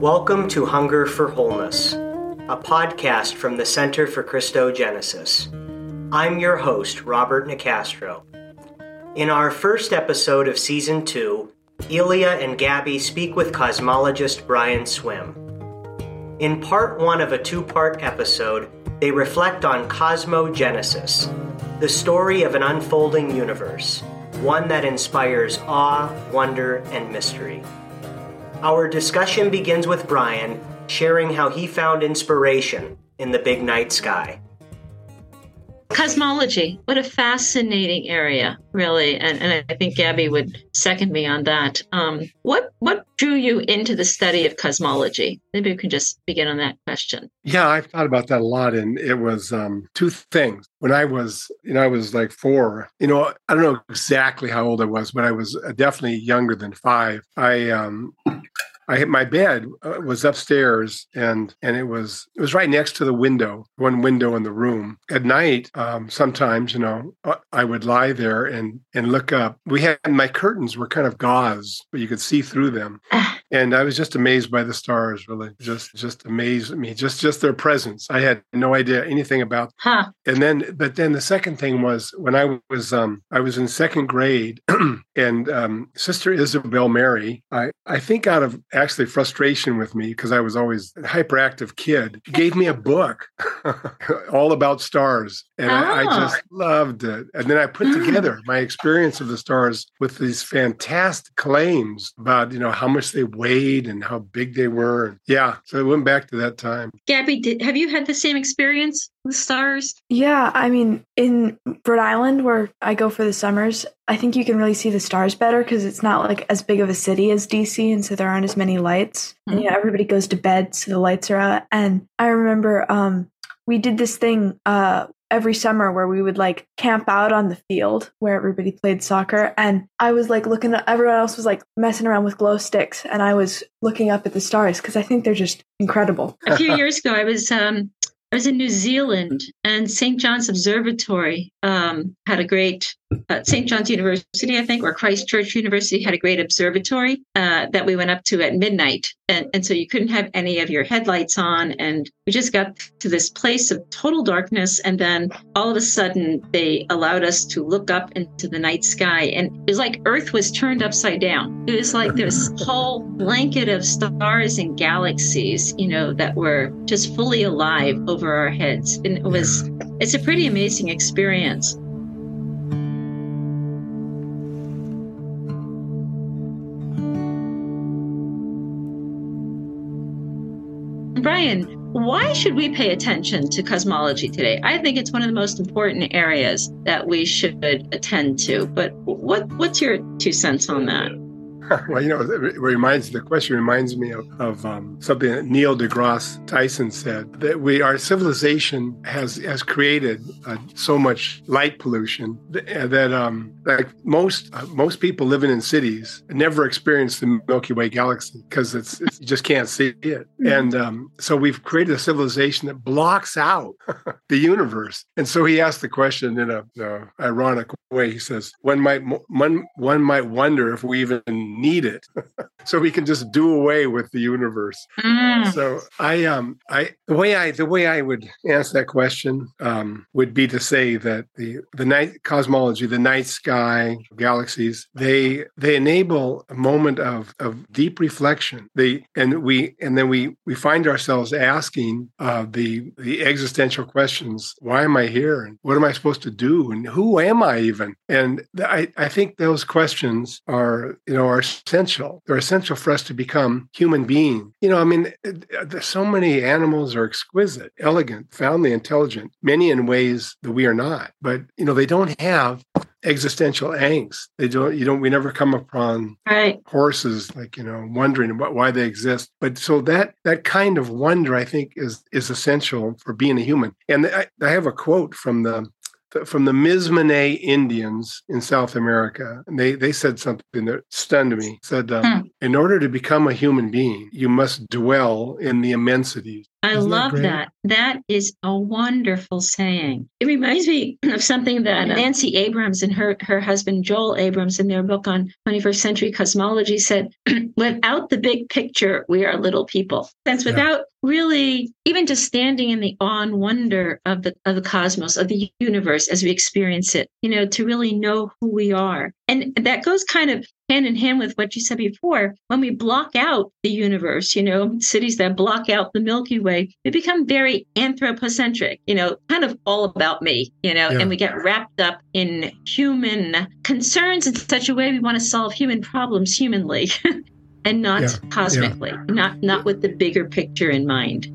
Welcome to Hunger for Wholeness, a podcast from the Center for Christogenesis. I'm your host, Robert Nicastro. In our first episode of Season 2, Ilia and Gabi speak with cosmologist Brian Swimme. In part one of a two part episode, they reflect on cosmogenesis, the story of an unfolding universe, one that inspires awe, wonder, and mystery. Our discussion begins with Brian sharing how he found inspiration in the big night sky. Cosmology, what a fascinating area, really, and, and I think Gabi would second me on that. Um, what what drew you into the study of cosmology? Maybe we can just begin on that question. Yeah, I've thought about that a lot, and it was um, two things. When I was, you know, I was like four. You know, I don't know exactly how old I was, but I was definitely younger than five. I um, I my bed uh, was upstairs and and it was it was right next to the window, one window in the room. At night, um, sometimes you know uh, I would lie there and and look up. We had my curtains were kind of gauze, but you could see through them, and I was just amazed by the stars. Really, just just amazed me. Just just their presence. I had no idea anything about. Huh. And then, but then the second thing was when I was um I was in second grade, and um, Sister Isabel Mary. I I think out of actually frustration with me because I was always a hyperactive kid, gave me a book all about stars. And oh. I, I, just oh. loved it. And then I put together my experience of the stars with these fantastic claims about, you know, how much they weighed and how big they were. Yeah. So I went back to that time. Gabi, did, have you had the same experience with stars? Yeah. I mean, in Rhode Island, where I go for the summers, I think you can really see the stars better because it's not like as big of a city as DC, and so there aren't as many lights. Mm-hmm. And you know, everybody goes to bed, so the lights are out. And I remember um, we did this thing uh, every summer where we would like camp out on the field where everybody played soccer, and I was like looking at everyone else was like messing around with glow sticks, and I was looking up at the stars because I think they're just incredible. a few years ago, I was um, I was in New Zealand, and St. John's Observatory um, had a great uh, St. John's University, I think, or Christ Church University had a great observatory uh, that we went up to at midnight, and and so you couldn't have any of your headlights on, and we just got to this place of total darkness, and then all of a sudden they allowed us to look up into the night sky, and it was like Earth was turned upside down. It was like this whole blanket of stars and galaxies, you know, that were just fully alive over our heads, and it was it's a pretty amazing experience. Brian, why should we pay attention to cosmology today? I think it's one of the most important areas that we should attend to. But what what's your two cents on that? well, you know, it reminds the question reminds me of, of um, something that Neil deGrasse Tyson said that we our civilization has has created uh, so much light pollution that, that um, like most uh, most people living in cities never experience the Milky Way galaxy because it's, it's, you just can't see it, mm-hmm. and um, so we've created a civilization that blocks out the universe. And so he asked the question in a, a ironic way. He says, "One might one one might wonder if we even." Need it so we can just do away with the universe. Mm. so i um i the way i the way i would answer that question um would be to say that the the night cosmology the night sky galaxies they they enable a moment of of deep reflection. They and we and then we we find ourselves asking uh the the existential questions why am i here? And what am i supposed to do? And who am i even? And i i think those questions are you know are essential. They're essential for us to become human beings. You know, I mean, so many animals are exquisite, elegant, profoundly intelligent, many in ways that we are not. But, you know, they don't have existential angst. They don't, you don't, we never come upon right. horses like, you know, wondering about why they exist. But so that, that kind of wonder, I think is, is essential for being a human. And I, I have a quote from the from the Mizmane Indians in South America. And they, they said something that stunned me. Said, um, hmm. In order to become a human being, you must dwell in the immensities. I Isn't love great? that. That is a wonderful saying. It reminds me of something that Nancy Abrams and her, her husband Joel Abrams in their book on 21st century cosmology said, without the big picture, we are little people. That's Yeah. without really even just standing in the awe and wonder of the of the cosmos, of the universe as we experience it, you know, to really know who we are. And that goes kind of hand in hand with what you said before. When we block out the universe, you know, cities that block out the Milky Way, we become very anthropocentric, you know, kind of all about me, you know, Yeah. and we get wrapped up in human concerns in such a way we want to solve human problems humanly and not Yeah, cosmically, not not with the bigger picture in mind.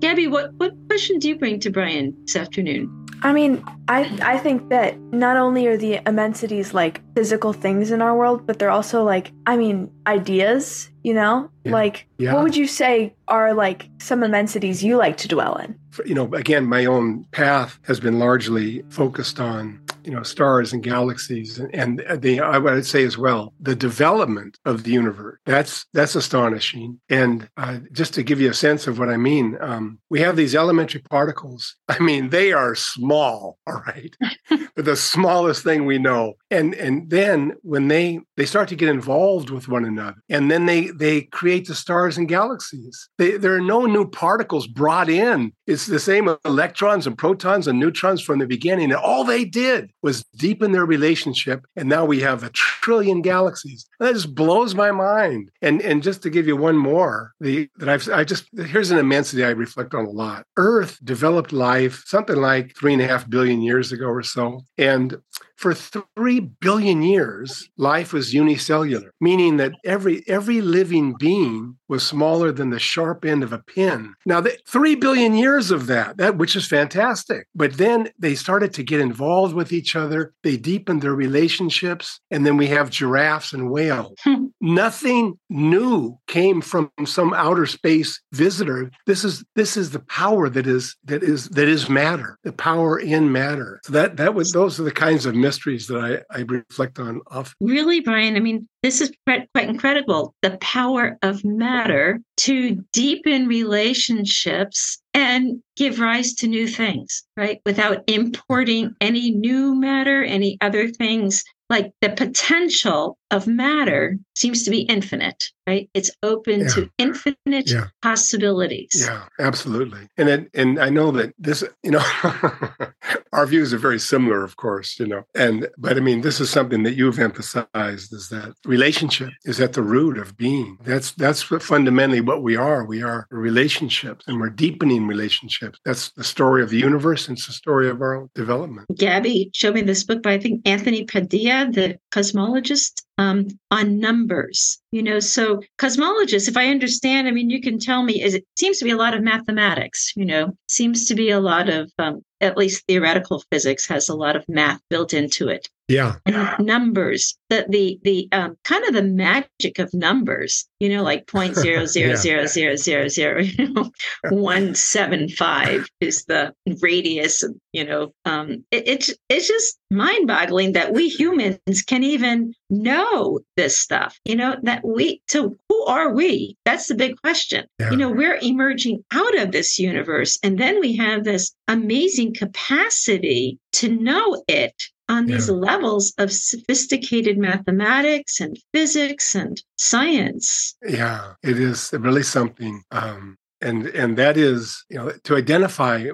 Gabi, what, what question do you bring to Brian this afternoon? I mean, I I think that not only are the immensities like physical things in our world, but they're also like I mean ideas. You know, Yeah. like Yeah. what would you say are like some immensities you like to dwell in? you know, again, my own path has been largely focused on, you know, stars and galaxies, and, and the I would say as well the development of the universe. That's that's astonishing. And uh, just to give you a sense of what I mean, um, we have these elementary particles. I mean, they are small, all right, They're the smallest thing we know. And and then when they they start to get involved with one another, and then they they create the stars and galaxies. They, there are no new particles brought in. It's the same electrons and protons and neutrons from the beginning. And all they did was deepen their relationship. And now we have a trillion galaxies. That just blows my mind. And and just to give you one more, the that I've I just here's an immensity I reflect on a lot. Earth developed life something like three and a half billion years ago or so. And for three billion years, life was unicellular, meaning that every every living being was smaller than the sharp end of a pin. Now, the, three billion years of that, that which is fantastic. But then they started to get involved with each other. They deepened their relationships, and then we have giraffes and whales. Nothing new came from some outer space visitor. This is this is the power that is that is that is matter, the power in matter. So that that was those are the kinds of mysteries that I, I reflect on often. Really, Brian, I mean, this is quite incredible. The power of matter to deepen relationships and give rise to new things, right? Without importing any new matter, any other things. Like the potential of matter seems to be infinite, right? It's open Yeah. to infinite Yeah. possibilities. Yeah, absolutely. And it, and I know that this, you know, our views are very similar, of course, you know. And but I mean, this is something that you've emphasized is that relationship is at the root of being. That's that's what fundamentally what we are. We are relationships, and we're deepening relationships. That's the story of the universe, and it's the story of our development. Gabi showed me this book by I think Anthony Padilla, the cosmologist, um, on numbers. You know, so cosmologists, if I understand, I mean, you can tell me, is it seems to be a lot of mathematics. You know, seems to be a lot of um, at least theoretical physics has a lot of math built into it. Yeah, numbers, the the the um, kind of the magic of numbers, you know, like point zero zero zero zero zero zero, you know, one seven five is the radius. and, You know, um, it, it's it's just mind boggling that we humans can even know this stuff. You know, that we. So who are we? That's the big question. Yeah. You know, we're emerging out of this universe, and then we have this amazing capacity to know it on these Yeah. levels of sophisticated mathematics and physics and science. yeah, it is really something. Um, and and that is you know to identify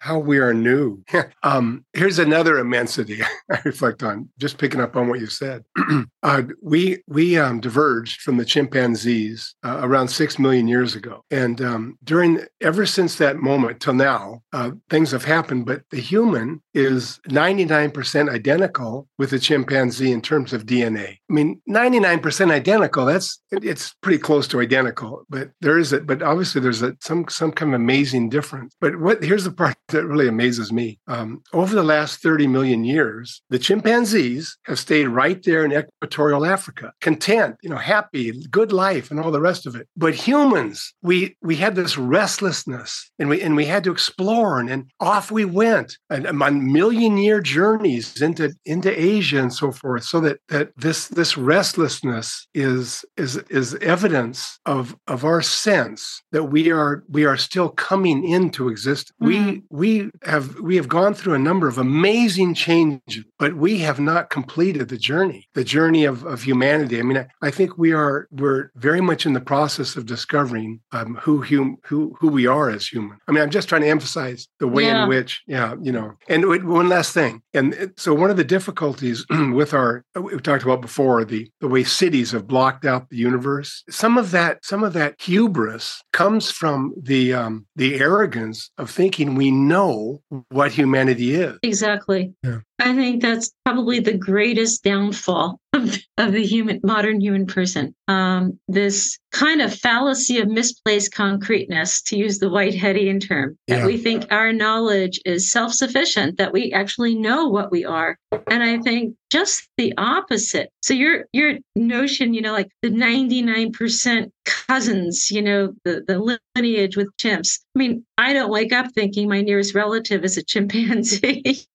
how we are new. Um here's another immensity i reflect on just picking up on what you said. Uh, we we um, diverged from the chimpanzees uh, around six million years ago. And um, during ever since that moment till now uh, things have happened but the human is 99% identical with the chimpanzee in terms of dna i mean 99% identical that's it- it's pretty close to identical but there is a but obviously there's there's a, some some kind of amazing difference. But what here's the part that really amazes me. Um, over the last 30 million years, the chimpanzees have stayed right there in equatorial Africa, content, you know, happy, good life, and all the rest of it. But humans, we we had this restlessness, and we and we had to explore, and, and off we went, and, and on million year journeys into into Asia and so forth. So that that this this restlessness is is is evidence of of our sense that we are we are still coming into existence. Mm-hmm. We we have we have gone through a number of amazing changes, but we have not completed the journey, the journey of, of humanity. I mean, I, I think we are we're very much in the process of discovering um, who hum, who who we are as human. I mean, I'm just trying to emphasize the way yeah. in which, yeah, you know. And one last thing, and so one of the difficulties with our we talked about before the the way cities have blocked out the universe. Some of that some of that hubris comes from the um, the arrogance of thinking we know what humanity is. Exactly. Yeah. I think that's probably the greatest downfall of, of the human modern human person. Um, this kind of fallacy of misplaced concreteness, to use the Whiteheadian term, that yeah. we think our knowledge is self-sufficient, that we actually know what we are. And I think just the opposite. So your your notion, you know, like the 99% cousins, you know, the, the lineage with chimps. I mean, I don't wake up thinking my nearest relative is a chimpanzee.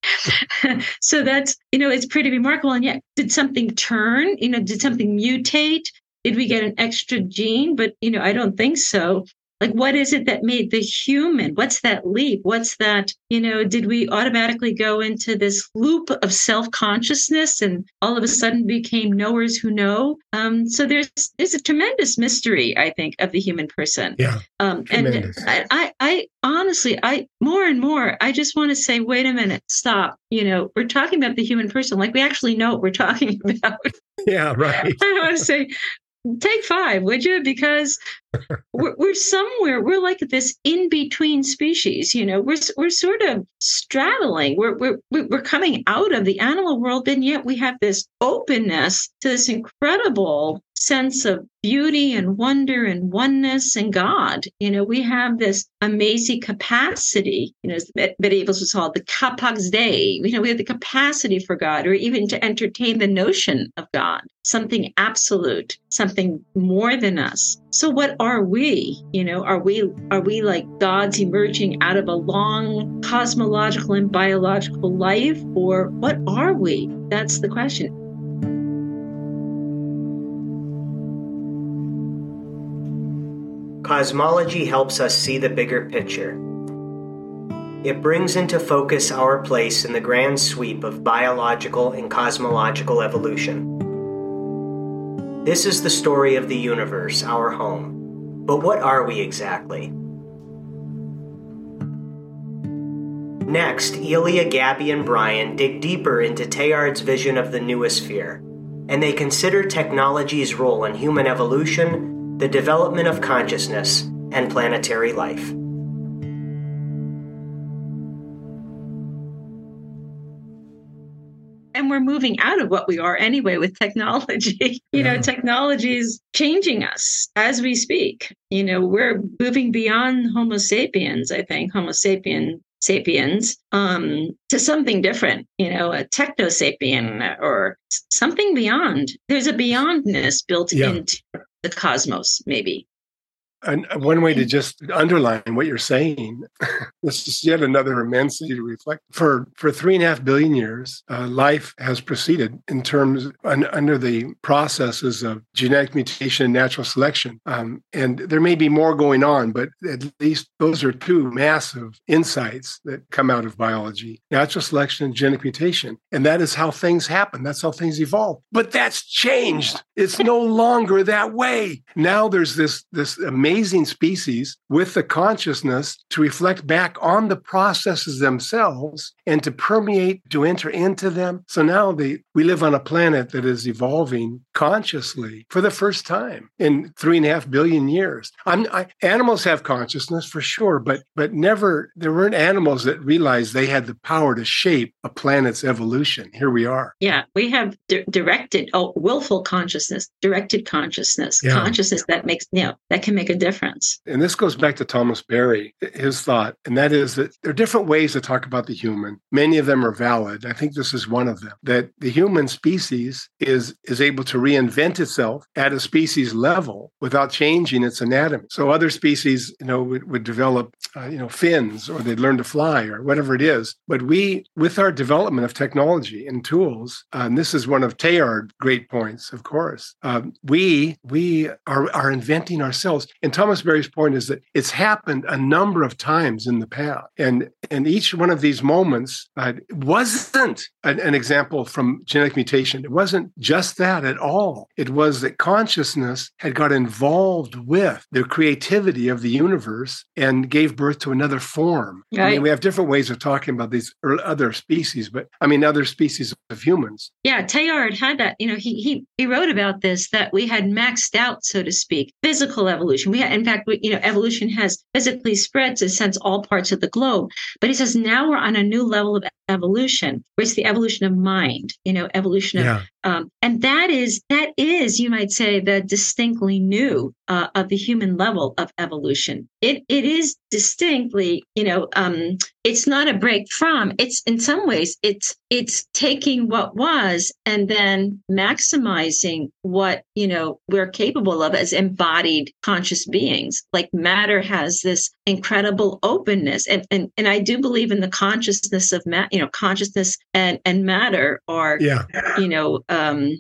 so that's, you know, it's pretty remarkable. And yet, did something turn? You know, did something mutate? Did we get an extra gene? But, you know, I don't think so like what is it that made the human what's that leap? What's that you know did we automatically go into this loop of self-consciousness and all of a sudden became knowers who know? Um, so there's there's a tremendous mystery i think of the human person. Yeah um, and I, I i honestly i more and more i just want to say wait a minute stop. You know we're talking about the human person like we actually know what we're talking about. Yeah right. I want to say take five, would you? Because we're, we're somewhere, we're like this in between species. You know, we're we're sort of straddling. We're we're we're coming out of the animal world, and yet we have this openness to this incredible sense of beauty and wonder and oneness and God. You know, we have this amazing capacity, you know, as the medievals was called the capax Dei. You know, we have the capacity for God or even to entertain the notion of God, something absolute, something more than us. So what are we? You know, are we are we like gods emerging out of a long cosmological and biological life or what are we? That's the question. Cosmology helps us see the bigger picture. It brings into focus our place in the grand sweep of biological and cosmological evolution. This is the story of the universe, our home. But what are we exactly? Next, Ilia, Gabi, and Brian dig deeper into Teilhard's vision of the noosphere, and they consider technology's role in human evolution the development of consciousness, and planetary life. We're moving out of what we are anyway with technology. you yeah. know, technology is changing us as we speak. You know, we're moving beyond Homo sapiens, I think, Homo sapien sapiens um, to something different, you know, a techno sapien or something beyond. There's a beyondness built yeah. into the cosmos, maybe. And one way to just underline what you're saying, this is yet another immensity to reflect. For for three and a half billion years, uh, life has proceeded in terms un, under the processes of genetic mutation and natural selection. Um, and there may be more going on, but at least those are two massive insights that come out of biology: natural selection and genetic mutation. And that is how things happen. That's how things evolve. But that's changed. It's no longer that way. Now there's this this amazing amazing species with the consciousness to reflect back on the processes themselves and to permeate, to enter into them. So now the, we live on a planet that is evolving consciously for the first time in three and a half billion years. I, animals have consciousness for sure, but but never there weren't animals that realized they had the power to shape a planet's evolution. Here we are. Yeah, we have di- directed, oh, willful consciousness, directed consciousness, yeah. consciousness that makes you know that can make a difference. And this goes back to Thomas Berry, his thought, and that is that there are different ways to talk about the human. Many of them are valid. I think this is one of them. That the human species is is able to reinvent itself at a species level without changing its anatomy. So other species, you know, would, would develop, uh, you know, fins or they'd learn to fly or whatever it is. But we, with our development of technology and tools, uh, and this is one of Teilhard's great points, of course. Um, we we are are inventing ourselves. And Thomas Berry's point is that it's happened a number of times in the past, and and each one of these moments uh, wasn't an, an example from genetic mutation. It wasn't just that at all. It was that consciousness had got involved with the creativity of the universe and gave birth to another form. Right. I mean, we have different ways of talking about these other species, but I mean, other species of humans. Yeah, Teilhard had that. You know, he he he wrote about this that we had maxed out, so to speak, physical evolution. We in fact, we, you know, evolution has physically spread to sense all parts of the globe. But he says now we're on a new level of evolution, it's the evolution of mind. You know, evolution of yeah. Um, and that is that is, you might say, the distinctly new uh, of the human level of evolution. It it is distinctly, you know, um, it's not a break from. It's in some ways, it's it's taking what was and then maximizing what you know we're capable of as embodied conscious beings. Like matter has this incredible openness, and and and I do believe in the consciousness of ma- you know consciousness and and matter are yeah. you know um,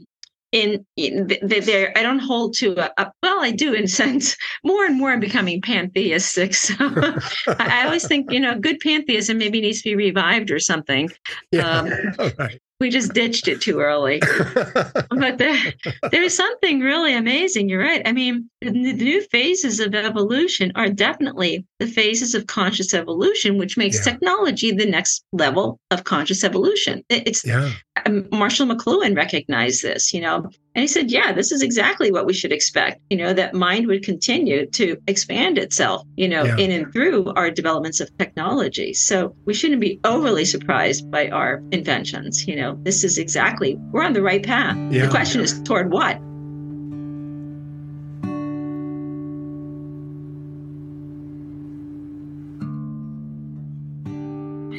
in, in there, I don't hold to a, a, well, I do in a sense. More and more, I'm becoming pantheistic. So I, I, always think, you know, good pantheism maybe needs to be revived or something. Yeah, um, right we just ditched it too early. but there, there's something really amazing. You're right. I mean, the, new phases of evolution are definitely the phases of conscious evolution, which makes yeah. technology the next level of conscious evolution. It's yeah. Marshall McLuhan recognized this, you know, and he said, yeah, this is exactly what we should expect, you know, that mind would continue to expand itself, you know, yeah. in and through our developments of technology. So we shouldn't be overly surprised by our inventions, you know know, this is exactly, we're on the right path. Yeah. The question is toward what?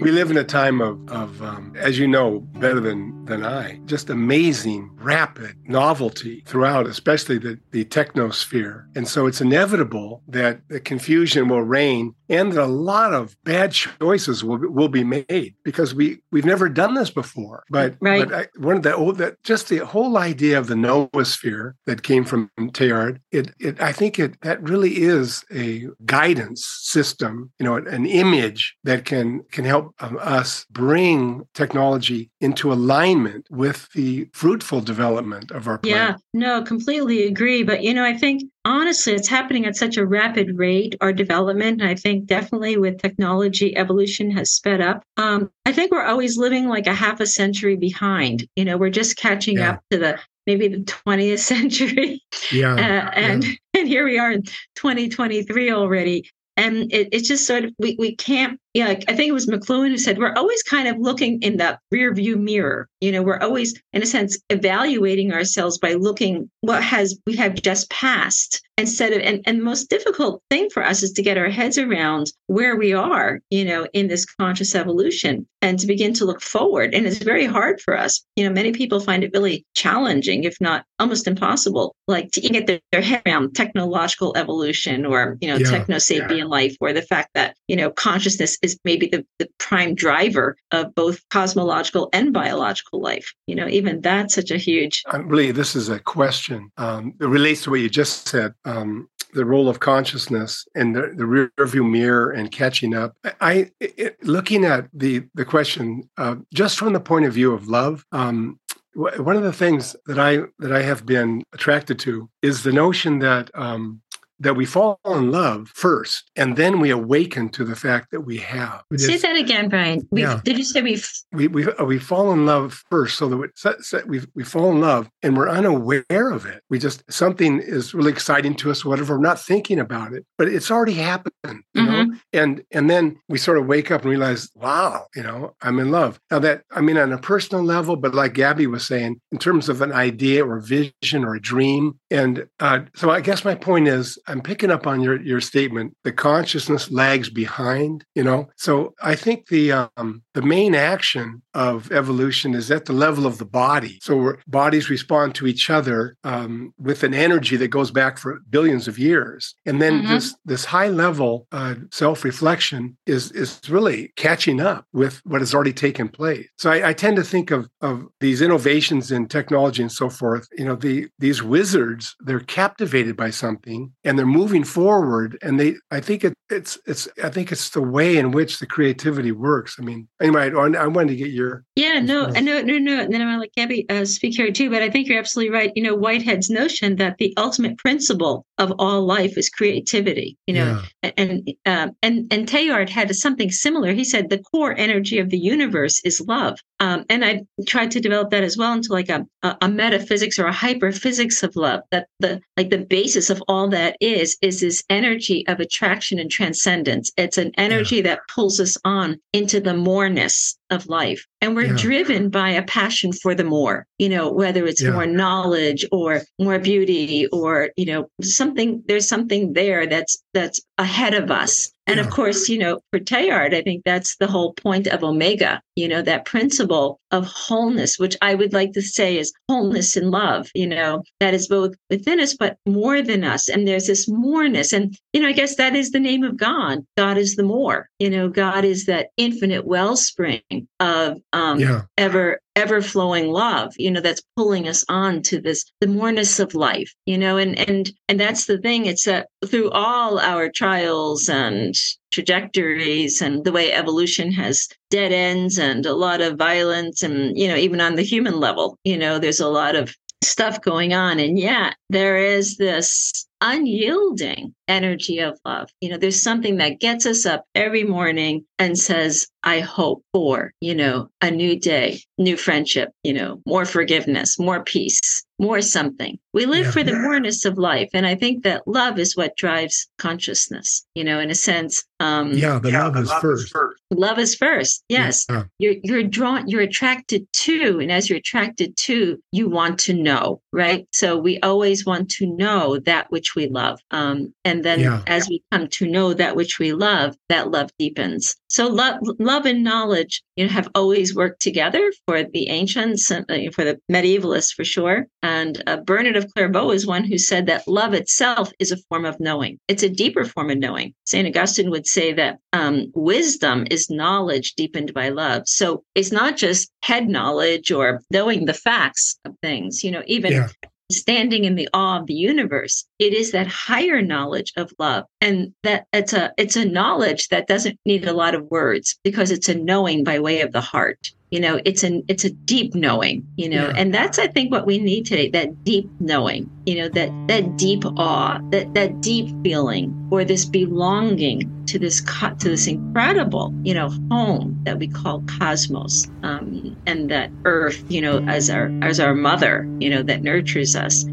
We live in a time of, of um, as you know better than, than I, just amazing, rapid novelty throughout, especially the, the technosphere. And so it's inevitable that the confusion will reign and that a lot of bad choices will, will be made because we, we've never done this before. But, right. but I, one of the old, that just the whole idea of the noosphere that came from Teilhard, it, it, I think it, that really is a guidance system, you know, an image that can, can help of us bring technology into alignment with the fruitful development of our planet. Yeah, no, completely agree. But, you know, I think honestly, it's happening at such a rapid rate, our development. And I think definitely with technology, evolution has sped up. Um, I think we're always living like a half a century behind. You know, we're just catching yeah. up to the maybe the 20th century. Yeah. Uh, and yeah. and here we are in 2023 already. And it, it's just sort of we, we can't yeah, I think it was McLuhan who said we're always kind of looking in the rear view mirror. You know, we're always, in a sense, evaluating ourselves by looking what has we have just passed instead of and, and the most difficult thing for us is to get our heads around where we are, you know, in this conscious evolution and to begin to look forward. And it's very hard for us. You know, many people find it really challenging, if not almost impossible, like to get their, their head around technological evolution or, you know, yeah, techno sapien yeah. life, or the fact that, you know, consciousness is maybe the, the prime driver of both cosmological and biological life. You know, even that's such a huge. I believe this is a question um, that relates to what you just said. Um, the role of consciousness and the, the rear view mirror and catching up. I, it, looking at the the question uh, just from the point of view of love. Um, one of the things that I that I have been attracted to is the notion that um, that we fall in love first and then we awaken to the fact that we have. Say that again, Brian. we yeah. Did you say we we we uh, we fall in love first, so that we we we fall in love and we're unaware of it. We just something is really exciting to us, whatever. We're not thinking about it, but it's already happened, you mm-hmm. know. And and then we sort of wake up and realize, wow, you know, I'm in love. Now that I mean, on a personal level, but like Gabi was saying, in terms of an idea or vision or a dream, and uh, so I guess my point is I'm picking up on your your statement. The consciousness lags behind. You know, so I think the um, the main action of evolution is at the level of the body. So bodies respond to each other um, with an energy that goes back for billions of years, and then mm-hmm. this this high level uh, self reflection is is really catching up with what has already taken place. So I, I tend to think of of these innovations in technology and so forth. You know, the these wizards they're captivated by something and they're moving forward, and they I think it, it's it's I think it's the way in which the creativity works. I mean, anyway, I, I wanted to get your yeah no no no no, and then I'm gonna let Gabi uh, speak here too. But I think you're absolutely right. You know, Whitehead's notion that the ultimate principle of all life is creativity. You know, yeah. and um, and and Teilhard had something similar. He said the core energy of the universe is love. Um, and I tried to develop that as well into like a, a, a metaphysics or a hyperphysics of love. That the like the basis of all that is is this energy of attraction and transcendence. It's an energy yeah. that pulls us on into the moreness of life. And we're yeah. driven by a passion for the more, you know, whether it's yeah. more knowledge or more beauty or, you know, something, there's something there that's, that's ahead of us. And yeah. of course, you know, for Teilhard, I think that's the whole point of Omega, you know, that principle of wholeness, which I would like to say is wholeness in love, you know, that is both within us, but more than us. And there's this moreness. And, you know, I guess that is the name of God. God is the more, you know, God is that infinite wellspring of um, yeah. ever ever flowing love you know that's pulling us on to this the moreness of life you know and and and that's the thing it's that through all our trials and trajectories and the way evolution has dead ends and a lot of violence and you know even on the human level you know there's a lot of stuff going on and yet there is this unyielding energy of love. You know, there's something that gets us up every morning and says, I hope for, you know, a new day, new friendship, you know, more forgiveness, more peace, more something. We live yeah. for the moreness of life. And I think that love is what drives consciousness, you know, in a sense. Um, yeah, the yeah, love, is, love first. is first. Love is first. Yes. Yeah. You're, you're drawn, you're attracted to, and as you're attracted to, you want to know, right? So we always want to know that which we love. Um, and then yeah. as we come to know that which we love, that love deepens. So love, love and knowledge, you know, have always worked together for the ancients and uh, for the medievalists for sure. And uh, Bernard of Clairvaux is one who said that love itself is a form of knowing. It's a deeper form of knowing. Saint Augustine would say that um, wisdom is knowledge deepened by love. So it's not just head knowledge or knowing the facts of things. You know, even yeah standing in the awe of the universe it is that higher knowledge of love. And that it's a it's a knowledge that doesn't need a lot of words because it's a knowing by way of the heart you know it's an it's a deep knowing you know yeah. and that's i think what we need today that deep knowing you know that that deep awe that that deep feeling or this belonging to this cut to this incredible you know home that we call cosmos um, and that earth you know as our as our mother you know that nurtures us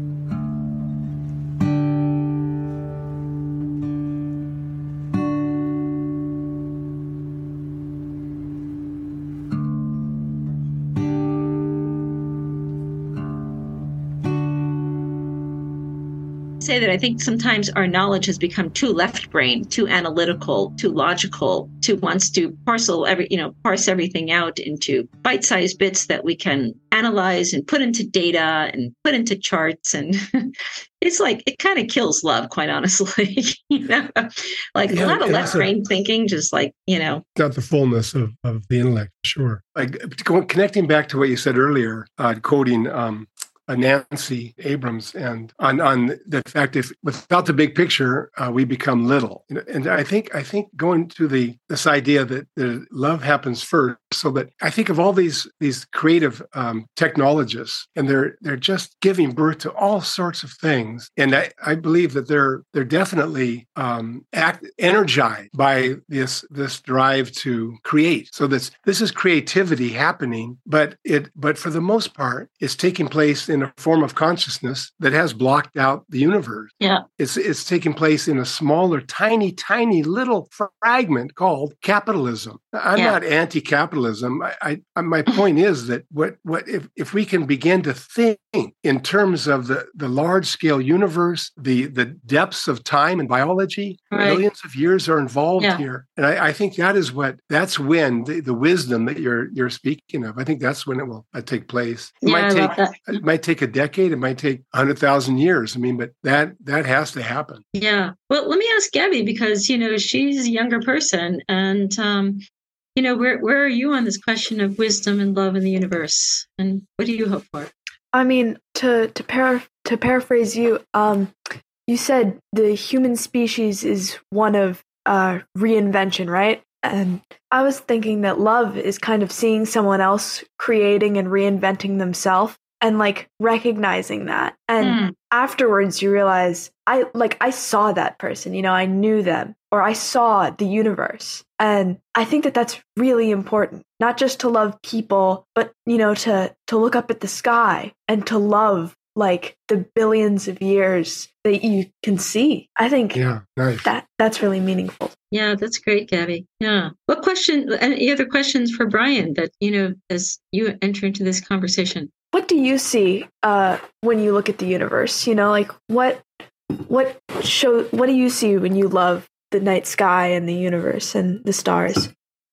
I think sometimes our knowledge has become too left brain, too analytical, too logical, too wants to parcel every, you know, parse everything out into bite-sized bits that we can analyze and put into data and put into charts. And it's like it kind of kills love quite honestly you know? Like yeah, a lot of left brain thinking just like you know. Not the fullness of, of the intellect sure. Like connecting back to what you said earlier uh, quoting um, Nancy Abrams and on on the fact if without the big picture uh, we become little. And I think I think going to the this idea that the love happens first so that I think of all these these creative um, technologists and they're they're just giving birth to all sorts of things and I, I believe that they're they're definitely um, act, energized by this this drive to create so this this is creativity happening but it but for the most part it's taking place in a form of consciousness that has blocked out the universe. Yeah. It's it's taking place in a smaller, tiny, tiny little fragment called capitalism. I'm yeah. not anti-capitalist fundamentalism. I, I, my point is that what what if, if we can begin to think in terms of the the large scale universe, the the depths of time and biology, right. millions of years are involved yeah. here, and I, I, think that is what that's when the, the, wisdom that you're you're speaking of. I think that's when it will uh, take place. It yeah, might take it might take a decade. It might take hundred thousand years. I mean, but that that has to happen. Yeah. Well, let me ask Gabi because you know she's a younger person, and um, you know where where are you on this question of wisdom and love in the universe, and what do you hope for? I mean, to to para- to paraphrase you, um, you said the human species is one of uh, reinvention, right? And I was thinking that love is kind of seeing someone else creating and reinventing themselves and like recognizing that. And mm. afterwards you realize I like I saw that person, you know, I knew them or I saw the universe. And I think that that's really important, not just to love people, but you know, to to look up at the sky and to love like the billions of years that you can see. I think yeah, nice. that that's really meaningful. Yeah, that's great, Gabi. Yeah. What question? Any other questions for Brian that you know as you enter into this conversation? What do you see uh, when you look at the universe? You know, like what what show what do you see when you love the night sky and the universe and the stars?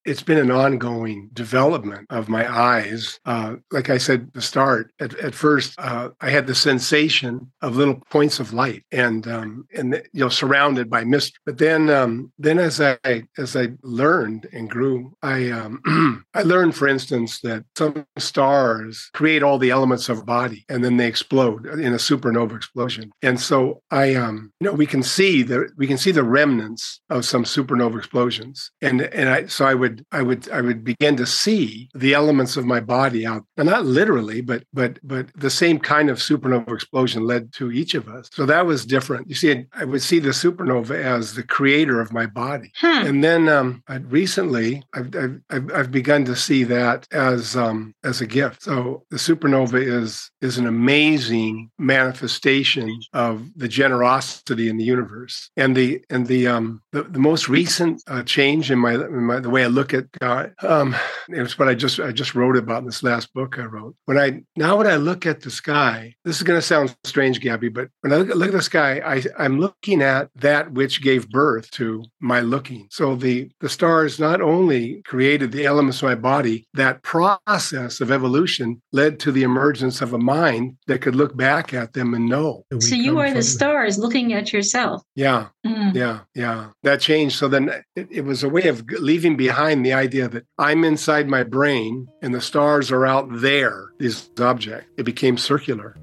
It's been an ongoing development of my eyes. Uh, like I said at the start, at, at first uh, I had the sensation of little points of light and um, and you know surrounded by mist. But then um, then as I as I learned and grew, I um, I learned, for instance, that some stars create all the elements of a body and then they explode in a supernova explosion. And so I um, you know we can see the we can see the remnants of some supernova explosions. And and I so I would would I would I would begin to see the elements of my body out, and not literally, but but but the same kind of supernova explosion led to each of us. So that was different. You see, I would see the supernova as the creator of my body, hmm. and then um, recently I've, I've, I've begun to see that as um, as a gift. So the supernova is is an amazing manifestation of the generosity in the universe, and the and the um, the, the most recent uh, change in my, in my the way I look look at God. Um, it was what I just I just wrote about in this last book I wrote. When I now when I look at the sky, this is going to sound strange, Gabi, but when I look, look at the sky, I, I'm looking at that which gave birth to my looking. So the the stars not only created the elements of my body, that process of evolution led to the emergence of a mind that could look back at them and know. So you are the stars looking at yourself. Yeah, mm. yeah, yeah. That changed. So then it, it was a way of leaving behind the idea that I'm inside my brain and the stars are out there, these objects. It became circular.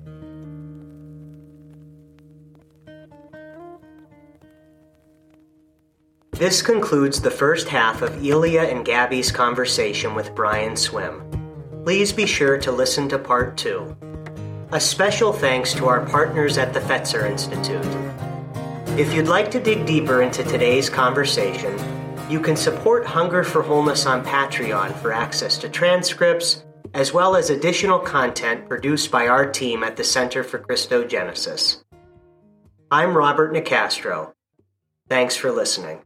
This concludes the first half of Ilia and Gabi's conversation with Brian Swimme. Please be sure to listen to part two. A special thanks to our partners at the Fetzer Institute. If you'd like to dig deeper into today's conversation, you can support Hunger for Wholeness on Patreon for access to transcripts, as well as additional content produced by our team at the Center for Christogenesis. I'm Robert Nicastro. Thanks for listening.